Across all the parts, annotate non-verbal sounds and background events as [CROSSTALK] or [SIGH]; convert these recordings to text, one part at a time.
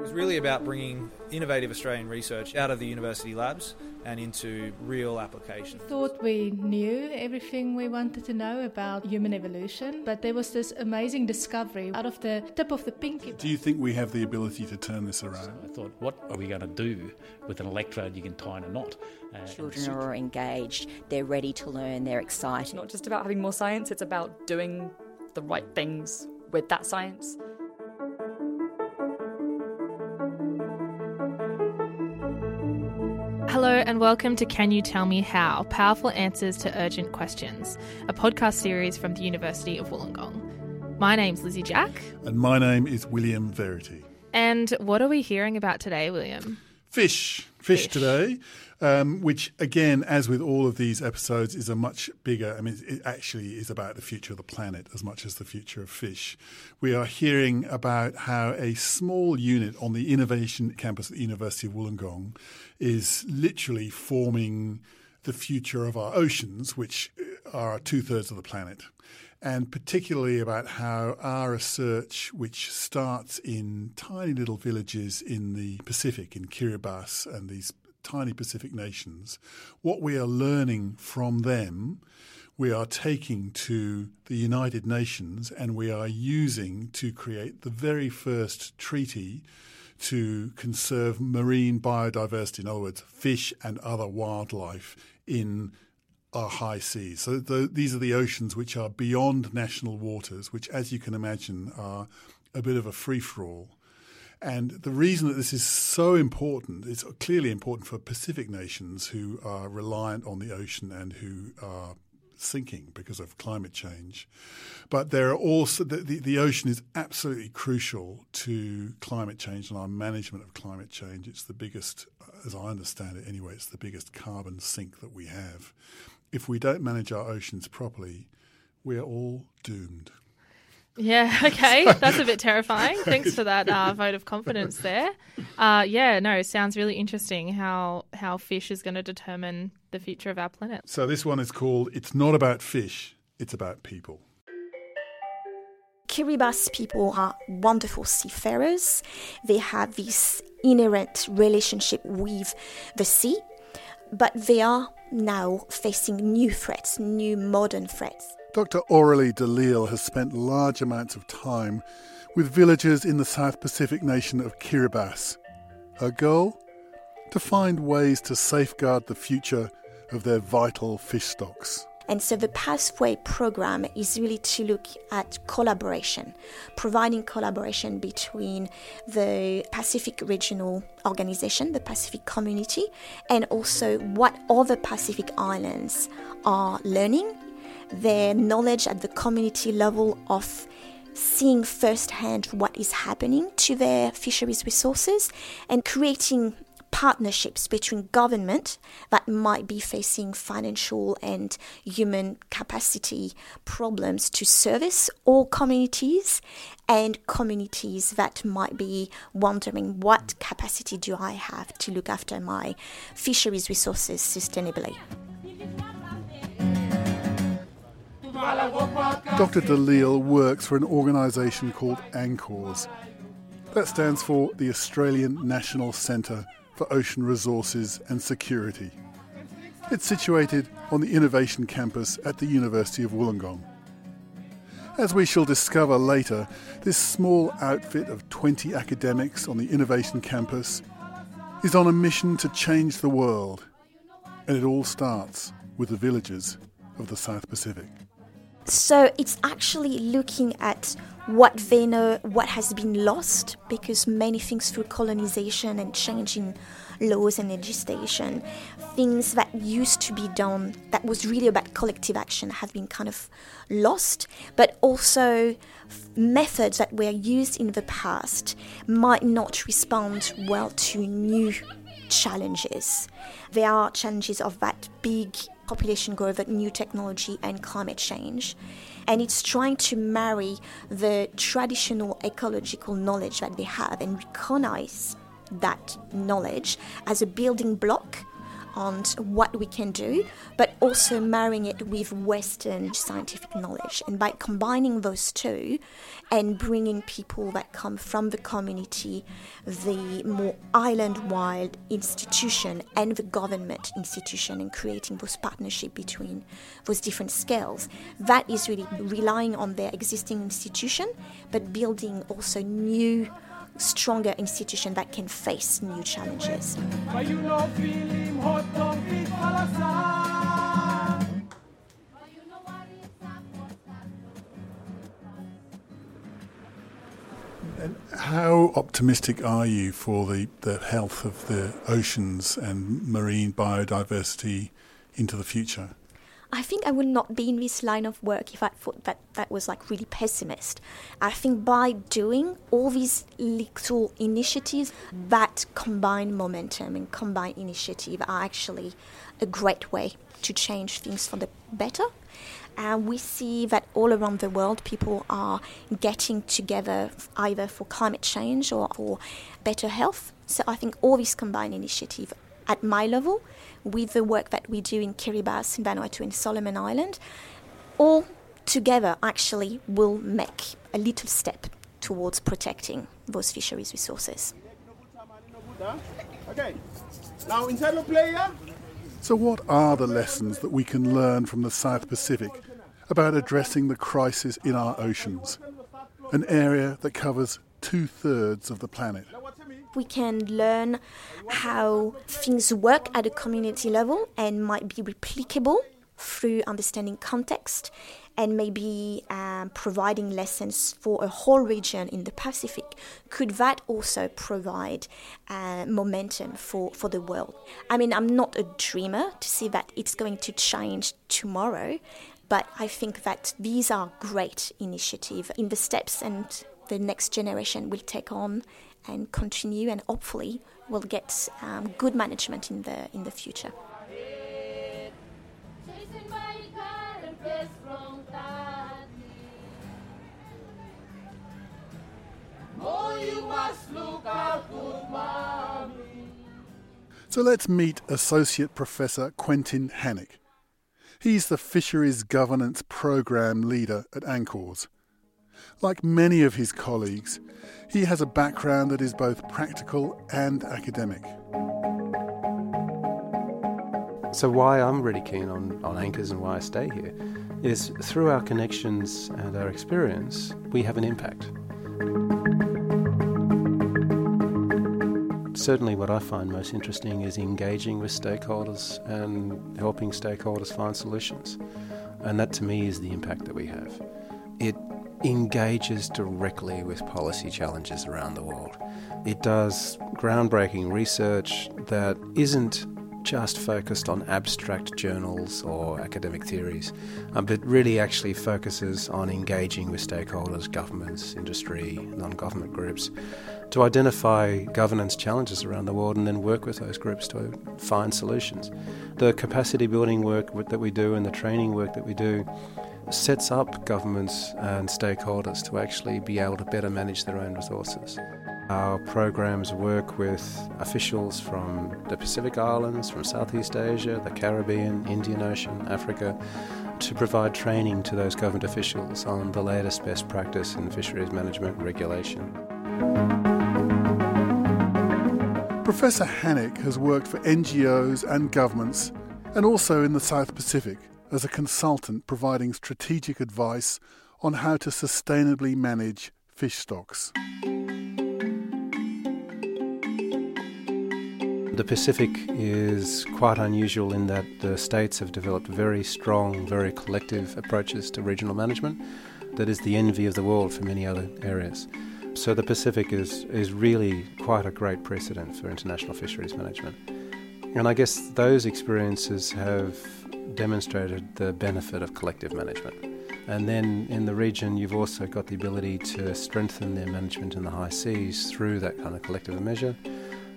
was really about bringing innovative Australian research out of the university labs and into real application. Thought we knew everything we wanted to know about human evolution, but there was this amazing discovery out of the tip of the pinky. Do you think we have the ability to turn this around? I thought, what are we going to do with an electrode you can tie in a knot? Uh, Children are engaged, they're ready to learn, they're excited. It's not just about having more science, it's about doing the right things with that science. And welcome to Can You Tell Me How? Powerful Answers to Urgent Questions, a podcast series from the University of Wollongong. My name's Lizzie Jack. And my name is William Verity. And what are we hearing about today, William? Fish. Fish, Fish. today um, which again, as with all of these episodes, is a much bigger. I mean, it actually is about the future of the planet as much as the future of fish. We are hearing about how a small unit on the innovation campus at the University of Wollongong is literally forming the future of our oceans, which are two thirds of the planet and particularly about how our research, which starts in tiny little villages in the Pacific, in Kiribati and these tiny Pacific nations, what we are learning from them, we are taking to the United Nations and we are using to create the very first treaty to conserve marine biodiversity, in other words, fish and other wildlife in our high seas. So the, these are the oceans which are beyond national waters, which, as you can imagine, are a bit of a free for all. And the reason that this is so important, it's clearly important for Pacific nations who are reliant on the ocean and who are sinking because of climate change. But there are also the, the, the, ocean is absolutely crucial to climate change and our management of climate change. It's the biggest, as I understand it anyway, it's the biggest carbon sink that we have. If we don't manage our oceans properly, we are all doomed. Yeah, [LAUGHS] okay. [LAUGHS] That's a bit terrifying. [LAUGHS] Thanks for that uh, vote of confidence there. Uh, yeah, no, sounds really interesting how, how fish is going to determine the future of our planet. So this one is called It's Not About Fish, It's About People. Kiribati people are wonderful seafarers. They have this inherent relationship with the sea, but they are now facing new threats, new modern threats. Dr. Aurelie Delisle has spent large amounts of time with villagers in the South Pacific nation of Kiribati. Her goal? To find ways to safeguard the future of their vital fish stocks. And so the Pathway program is really to look at collaboration, providing collaboration between the Pacific Regional Organization, the Pacific Community, and also what other Pacific islands are learning their knowledge at the community level of seeing firsthand what is happening to their fisheries resources and creating partnerships between government that might be facing financial and human capacity problems to service all communities and communities that might be wondering what capacity do I have to look after my fisheries resources sustainably. Dr. Delisle works for an organisation called ANCORS. That stands for the Australian National Centre for Ocean Resources and Security. It's situated on the Innovation Campus at the University of Wollongong. As we shall discover later, this small outfit of 20 academics on the Innovation Campus is on a mission to change the world. And it all starts with the villages of the South Pacific. So it's actually looking at what know, what has been lost, because many things through colonization and changing laws and legislation, things that used to be done that was really about collective action have been kind of lost, but also methods that were used in the past might not respond well to new challenges. There are challenges of that big population growth, new technology, and climate change. And it's trying to marry the traditional ecological knowledge that they have and recognize that knowledge as a building block on what we can do, but also marrying it with Western scientific knowledge. And by combining those two and bringing people that come from the community, the more island wide institution, and the government institution, and creating those partnerships between those different scales, that is really relying on their existing institution, but building also new stronger institution that can face new challenges. How optimistic are you for the, the health of the oceans and marine biodiversity into the future? I think I would not be in this line of work if I thought that that was like really pessimist. I think by doing all these little initiatives that combine momentum and combine initiative are actually a great way to change things for the better. And we see that all around the world, people are getting together either for climate change or for better health. So I think all these combined initiatives at my level with the work that we do in Kiribati, in Vanuatu, and Solomon Island, all together actually will make a little step towards protecting those fisheries resources. Okay, now internal player. So, what are the lessons that we can learn from the South Pacific about addressing the crisis in our oceans, an area that covers two thirds of the planet? We can learn how things work at a community level and might be replicable through understanding context and maybe um, providing lessons for a whole region in the Pacific, could that also provide uh, momentum for, for the world? I mean, I'm not a dreamer to see that it's going to change tomorrow, but I think that these are great initiatives in the steps and the next generation will take on and continue and hopefully we'll get um, good management in the in the future. So let's meet Associate Professor Quentin Hanich. He's the Fisheries Governance Programme Leader at ANCORS. Like many of his colleagues, he has a background that is both practical and academic. So, why I'm really keen on, on ANCORS and why I stay here is through our connections and our experience, we have an impact. Certainly, what I find most interesting is engaging with stakeholders and helping stakeholders find solutions. And that to me is the impact that we have. Engages directly with policy challenges around the world. It does groundbreaking research that isn't just focused on abstract journals or academic theories, um, but really actually focuses on engaging with stakeholders, governments, industry, non government groups to identify governance challenges around the world and then work with those groups to find solutions. The capacity building work that we do and the training work that we do sets up governments and stakeholders to actually be able to better manage their own resources. Our programs work with officials from the Pacific Islands, from Southeast Asia, the Caribbean, Indian Ocean, Africa, to provide training to those government officials on the latest best practice in fisheries management and regulation. Professor Hanich has worked for NGOs and governments and also in the South Pacific as a consultant providing strategic advice on how to sustainably manage fish stocks. The Pacific is quite unusual in that the states have developed very strong, very collective approaches to regional management that is the envy of the world for many other areas. So the Pacific is, is really quite a great precedent for international fisheries management. And I guess those experiences have demonstrated the benefit of collective management. And then in the region, you've also got the ability to strengthen their management in the high seas through that kind of collective measure.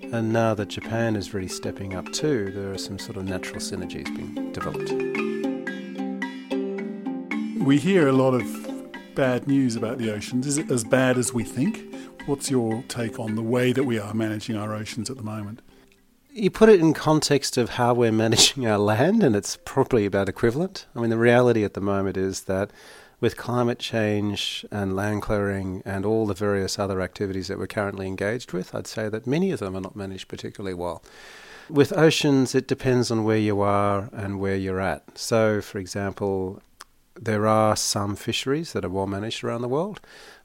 And now that Japan is really stepping up too, there are some sort of natural synergies being developed. We hear a lot of bad news about the oceans. Is it as bad as we think? What's your take on the way that we are managing our oceans at the moment? you put it in context of how we're managing our land, and it's probably about equivalent. I mean, the reality at the moment is that with climate change and land clearing and all the various other activities that we're currently engaged with, I'd say that many of them are not managed particularly well. With oceans, it depends on where you are and where you're at. So, for example, there are some fisheries that are well managed around the world,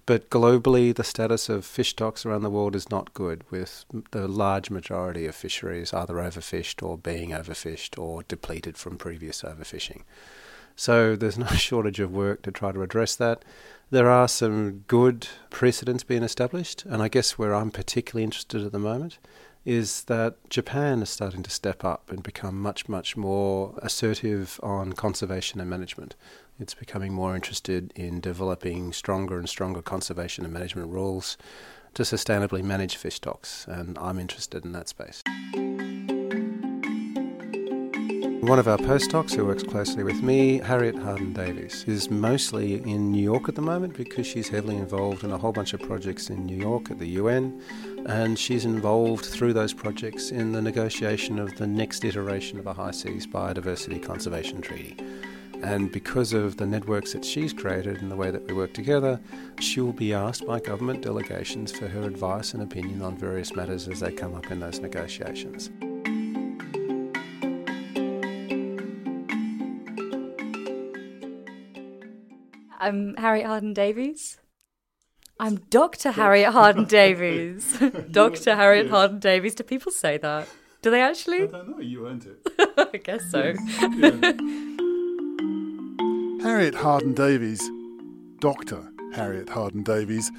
but globally, the status of fish stocks around the world is not good, with the large majority of fisheries either overfished or being overfished or depleted from previous overfishing. So there's no [LAUGHS] shortage of work to try to address that. There are some good precedents being established, and I guess where I'm particularly interested at the moment is that Japan is starting to step up and become much, much more assertive on conservation and management. It's becoming more interested in developing stronger and stronger conservation and management rules to sustainably manage fish stocks, and I'm interested in that space. One of our postdocs who works closely with me, Harriet Harden Davies, is mostly in New York at the moment because she's heavily involved in a whole bunch of projects in New York at the UN, and she's involved through those projects in the negotiation of the next iteration of a High Seas Biodiversity Conservation Treaty. And because of the networks that she's created and the way that we work together, she will be asked by government delegations for her advice and opinion on various matters as they come up in those negotiations. I'm Harriet Harden Davies. I'm Dr. Harriet Harden Davies. Dr. Harriet Harden Davies. [LAUGHS] Do people say that? Do they actually? I don't know. You earned it. [LAUGHS] I guess so. Harriet Harden Davies, Dr. Harriet Harden Davies,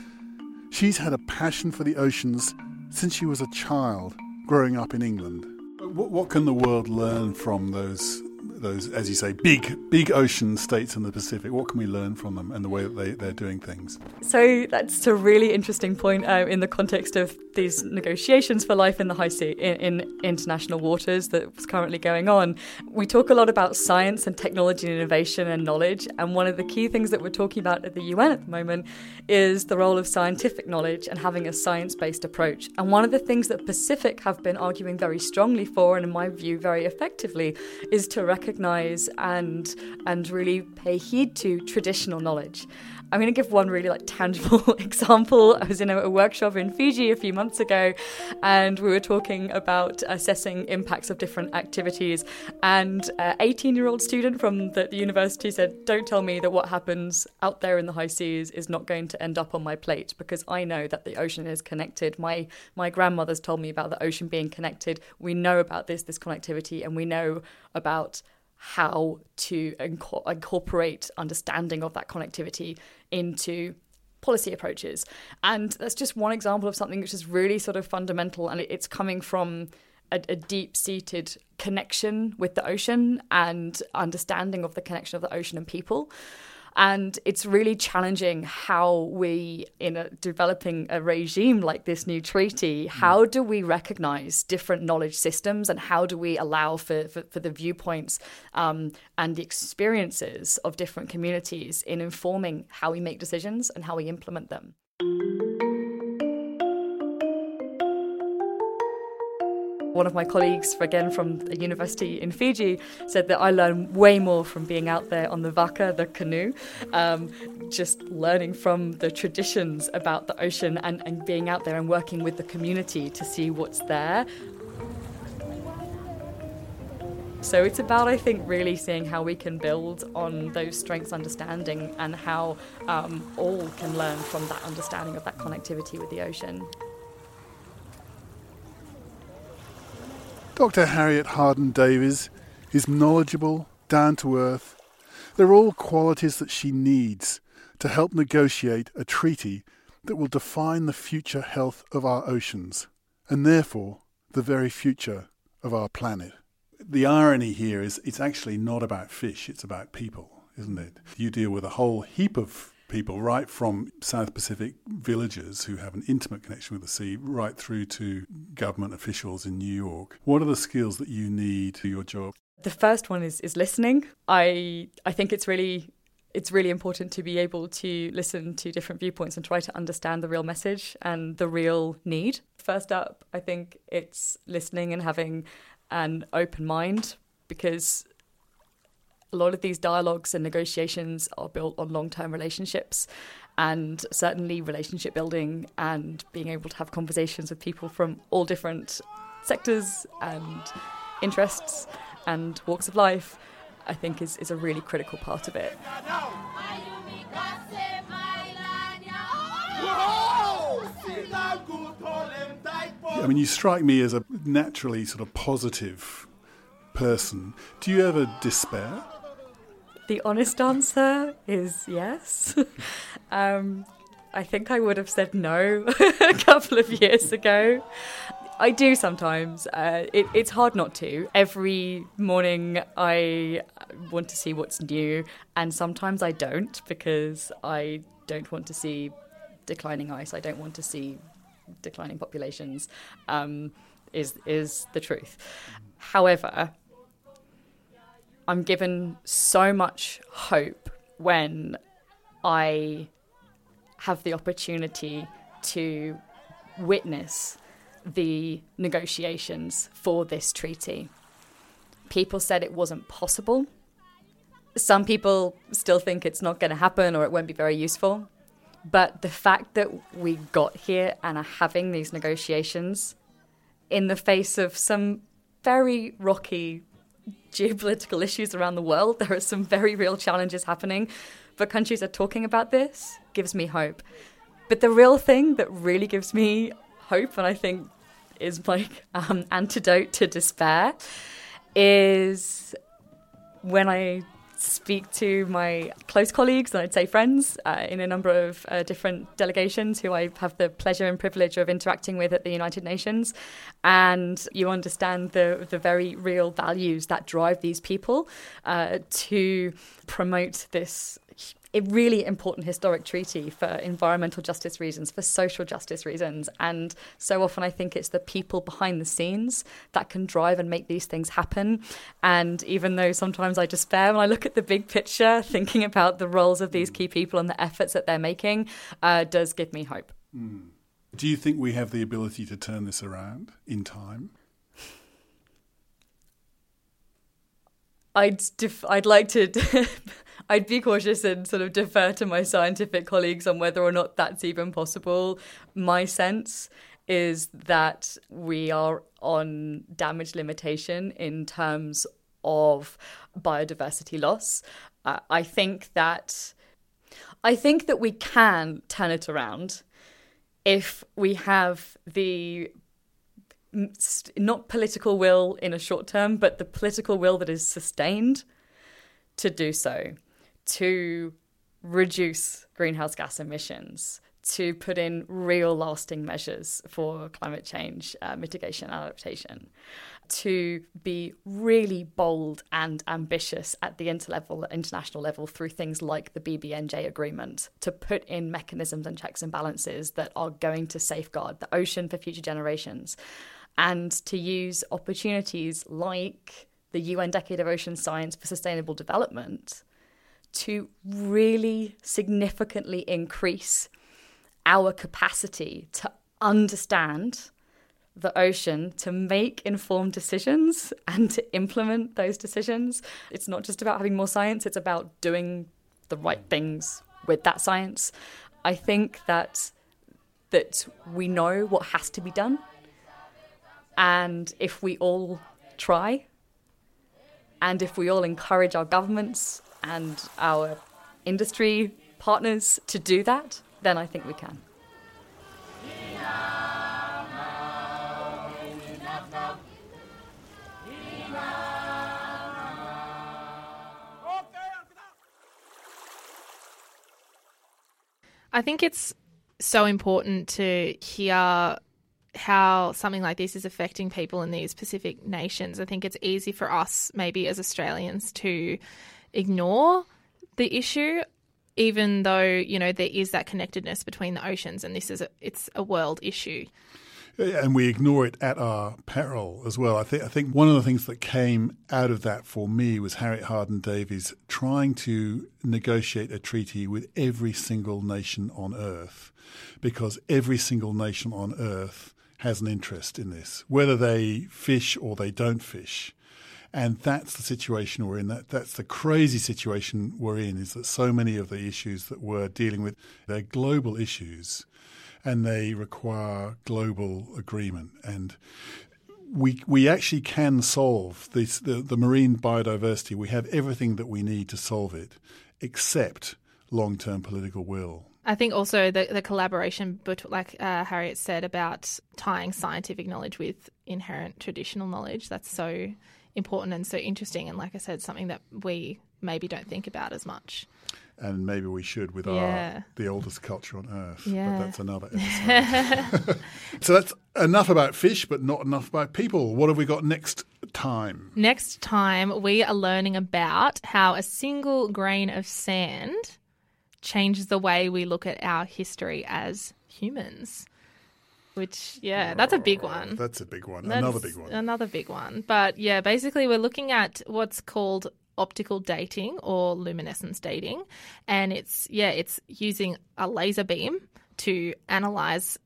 she's had a passion for the oceans since she was a child growing up in England. What, what can the world learn from those those, as you say, big big ocean states in the Pacific? What can we learn from them and the way that they, they're doing things? So that's a really interesting point uh, in the context of these negotiations for life in the high sea in, in international waters that's currently going on. We talk a lot about science and technology and innovation and knowledge, and one of the key things that we're talking about at the UN at the moment is the role of scientific knowledge and having a science-based approach. And one of the things that Pacific have been arguing very strongly for, and in my view very effectively, is to recognize and and really pay heed to traditional knowledge. I'm going to give one really like tangible [LAUGHS] example. I was in a, a, workshop in Fiji a few months ago, and we were talking about assessing impacts of different activities. And an 18 year old student from the, the, university said, "Don't tell me that what happens out there in the high seas is not going to end up on my plate because I know that the ocean is connected. My my grandmother's told me about the ocean being connected. We know about this this connectivity, and we know about." How to inco- incorporate understanding of that connectivity into policy approaches. And that's just one example of something which is really sort of fundamental and it's coming from a, a deep seated connection with the ocean and understanding of the connection of the ocean and people. And it's really challenging how we, in a, developing a regime like this new treaty, hmm. how do we recognize different knowledge systems and how do we allow for, for, for the viewpoints um, and the experiences of different communities in informing how we make decisions and how we implement them? One of my colleagues, again from a university in Fiji, said that I learn way more from being out there on the waka, the canoe, um, just learning from the traditions about the ocean and, and being out there and working with the community to see what's there. So it's about, I think, really seeing how we can build on those strengths, understanding, and how um, all can learn from that understanding of that connectivity with the ocean. Dr. Harriet Harden Davies is knowledgeable, down to earth. They're all qualities that she needs to help negotiate a treaty that will define the future health of our oceans and therefore the very future of our planet. The irony here is it's actually not about fish, it's about people, isn't it? You deal with a whole heap of people, right from South Pacific villagers who have an intimate connection with the sea, right through to government officials in New York. What are the skills that you need for your job? The first one is, is listening. I I think it's really it's really important to be able to listen to different viewpoints and try to understand the real message and the real need. First up, I think it's listening and having an open mind because a lot of these dialogues and negotiations are built on long term relationships and certainly relationship building and being able to have conversations with people from all different sectors and interests and walks of life I think is, is a really critical part of it. I mean, you strike me as a naturally sort of positive person. Do you ever despair? The honest answer is yes. [LAUGHS] um, I think I would have said no [LAUGHS] a couple of years ago. I do sometimes. Uh, it, it's hard not to. Every morning I want to see what's new, and sometimes I don't because I don't want to see declining ice. I don't want to see declining populations. Um, is is the truth. However, I'm given so much hope when I have the opportunity to witness the negotiations for this treaty. People said it wasn't possible. Some people still think it's not going to happen or it won't be very useful. But the fact that we got here and are having these negotiations in the face of some very rocky geopolitical issues around the world, there are some very real challenges happening. But countries are talking about this gives me hope. But the real thing that really gives me hope, and I think is my um, antidote to despair, is when I speak to my close colleagues and I'd say friends uh, in a number of uh, different delegations who I have the pleasure and privilege of interacting with at the United Nations. And you understand the, the very real values that drive these people uh, to promote this a really important historic treaty for environmental justice reasons, for social justice reasons. And so often I think it's the people behind the scenes that can drive and make these things happen. And even though sometimes I despair when I look at the big picture, thinking about the roles of these key people and the efforts that they're making uh, does give me hope. Mm. Do you think we have the ability to turn this around in time? I'd def- I'd like to [LAUGHS] I'd be cautious and sort of defer to my scientific colleagues on whether or not that's even possible. My sense is that we are on damage limitation in terms of biodiversity loss. Uh, I think that I think that we can turn it around if we have the not political will in a short term, but the political will that is sustained to do so to reduce greenhouse gas emissions, to put in real lasting measures for climate change uh, mitigation and adaptation, to be really bold and ambitious at the interlevel, international level through things like the BBNJ agreement, to put in mechanisms and checks and balances that are going to safeguard the ocean for future generations, and to use opportunities like the UN Decade of Ocean Science for Sustainable Development to really significantly increase our capacity to understand the ocean to make informed decisions and to implement those decisions. It's not just about having more science, it's about doing the right things with that science. I think that that we know what has to be done. And if we all try and if we all encourage our governments and our industry partners to do that, then I think we can. I think it's so important to hear how something like this is affecting people in these Pacific nations. I think it's easy for us, maybe as Australians, to ignore the issue even though you know there is that connectedness between the oceans and this is a, it's a world issue and we ignore it at our peril as well. I think I think one of the things that came out of that for me was Harriet Harden Davies trying to negotiate a treaty with every single nation on earth, because every single nation on earth has an interest in this, whether they fish or they don't fish. And that's the situation we're in. That that's the crazy situation we're in. Is that so many of the issues that we're dealing with, they're global issues, and they require global agreement. And we we actually can solve this the, the marine biodiversity. We have everything that we need to solve it, except long term political will. I think also the, the collaboration, but like uh, Harriet said about tying scientific knowledge with inherent traditional knowledge, that's so important and so interesting. And like I said, something that we maybe don't think about as much. And maybe we should with Yeah. our the oldest culture on earth. Yeah. But that's another [LAUGHS] episode. [LAUGHS] so that's enough about fish, but not enough about people. What have we got next time? Next time, we are learning about how a single grain of sand changes the way we look at our history as humans. Which, yeah, that's a big one. That's a big one. That's Another big one. Another big one. But yeah, basically, we're looking at what's called optical dating or luminescence dating. And it's, yeah, it's using a laser beam to analyze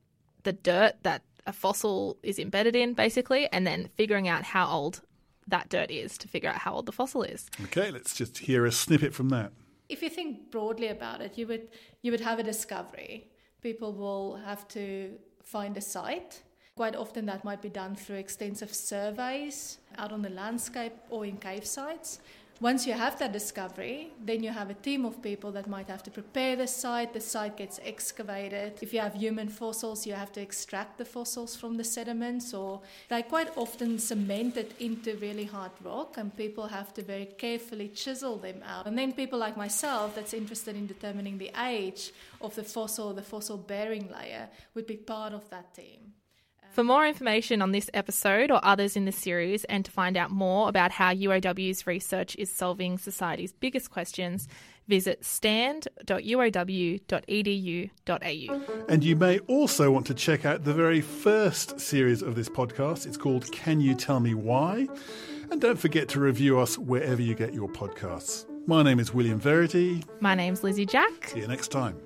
the dirt that a fossil is embedded in, basically, and then figuring out how old that dirt is to figure out how old the fossil is. Okay, let's just hear a snippet from that. If you think broadly about it, you would you would have a discovery. People will have to find a site. Quite often that might be done through extensive surveys out on the landscape or in cave sites. Once you have that discovery, then you have a team of people that might have to prepare the site. The site gets excavated. If you have human fossils, you have to extract the fossils from the sediments, or they're quite often cemented into really hard rock, and people have to very carefully chisel them out. And then people like myself, that's interested in determining the age of the fossil, the fossil bearing layer, would be part of that team. For more information on this episode or others in the series, and to find out more about how UOW's research is solving society's biggest questions, visit stand.uow.edu.au. And you may also want to check out the very first series of this podcast. It's called Can You Tell Me Why? And don't forget to review us wherever you get your podcasts. My name is William Verity. My name's Lizzie Jack. See you next time.